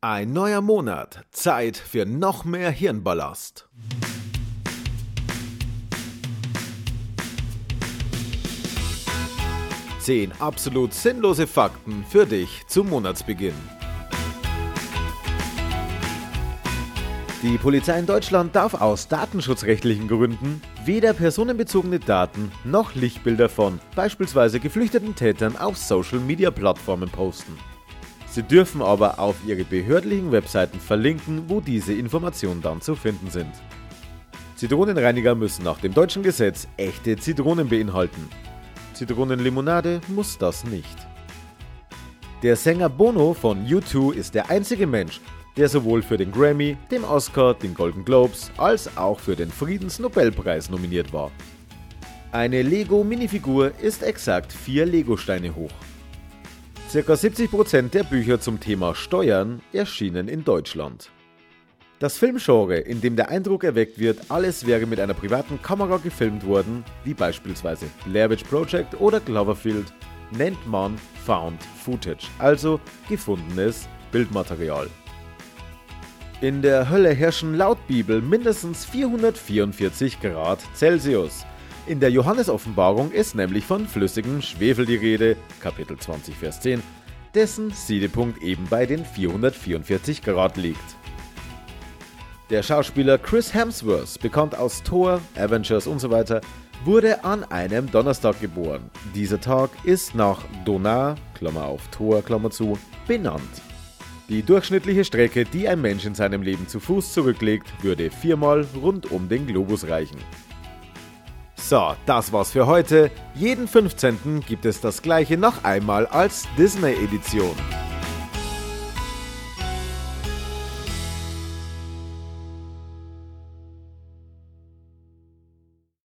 Ein neuer Monat, Zeit für noch mehr Hirnballast. Zehn absolut sinnlose Fakten für dich zum Monatsbeginn. Die Polizei in Deutschland darf aus datenschutzrechtlichen Gründen weder personenbezogene Daten noch Lichtbilder von beispielsweise geflüchteten Tätern auf Social-Media-Plattformen posten. Sie dürfen aber auf ihre behördlichen Webseiten verlinken, wo diese Informationen dann zu finden sind. Zitronenreiniger müssen nach dem deutschen Gesetz echte Zitronen beinhalten. Zitronenlimonade muss das nicht. Der Sänger Bono von U2 ist der einzige Mensch, der sowohl für den Grammy, den Oscar, den Golden Globes als auch für den Friedensnobelpreis nominiert war. Eine Lego-Minifigur ist exakt vier Lego-Steine hoch. Circa 70% der Bücher zum Thema Steuern erschienen in Deutschland. Das Filmgenre, in dem der Eindruck erweckt wird, alles wäre mit einer privaten Kamera gefilmt worden, wie beispielsweise Blair Project oder Cloverfield, nennt man Found Footage, also gefundenes Bildmaterial. In der Hölle herrschen laut Bibel mindestens 444 Grad Celsius. In der Johannesoffenbarung ist nämlich von flüssigem Schwefel die Rede, Kapitel 20, Vers 10, dessen Siedepunkt eben bei den 444 Grad liegt. Der Schauspieler Chris Hemsworth, bekannt aus Thor, Avengers usw., so wurde an einem Donnerstag geboren. Dieser Tag ist nach Donar, Klammer auf Thor, Klammer zu, benannt. Die durchschnittliche Strecke, die ein Mensch in seinem Leben zu Fuß zurücklegt, würde viermal rund um den Globus reichen. So, das war's für heute. Jeden 15. gibt es das gleiche noch einmal als Disney-Edition.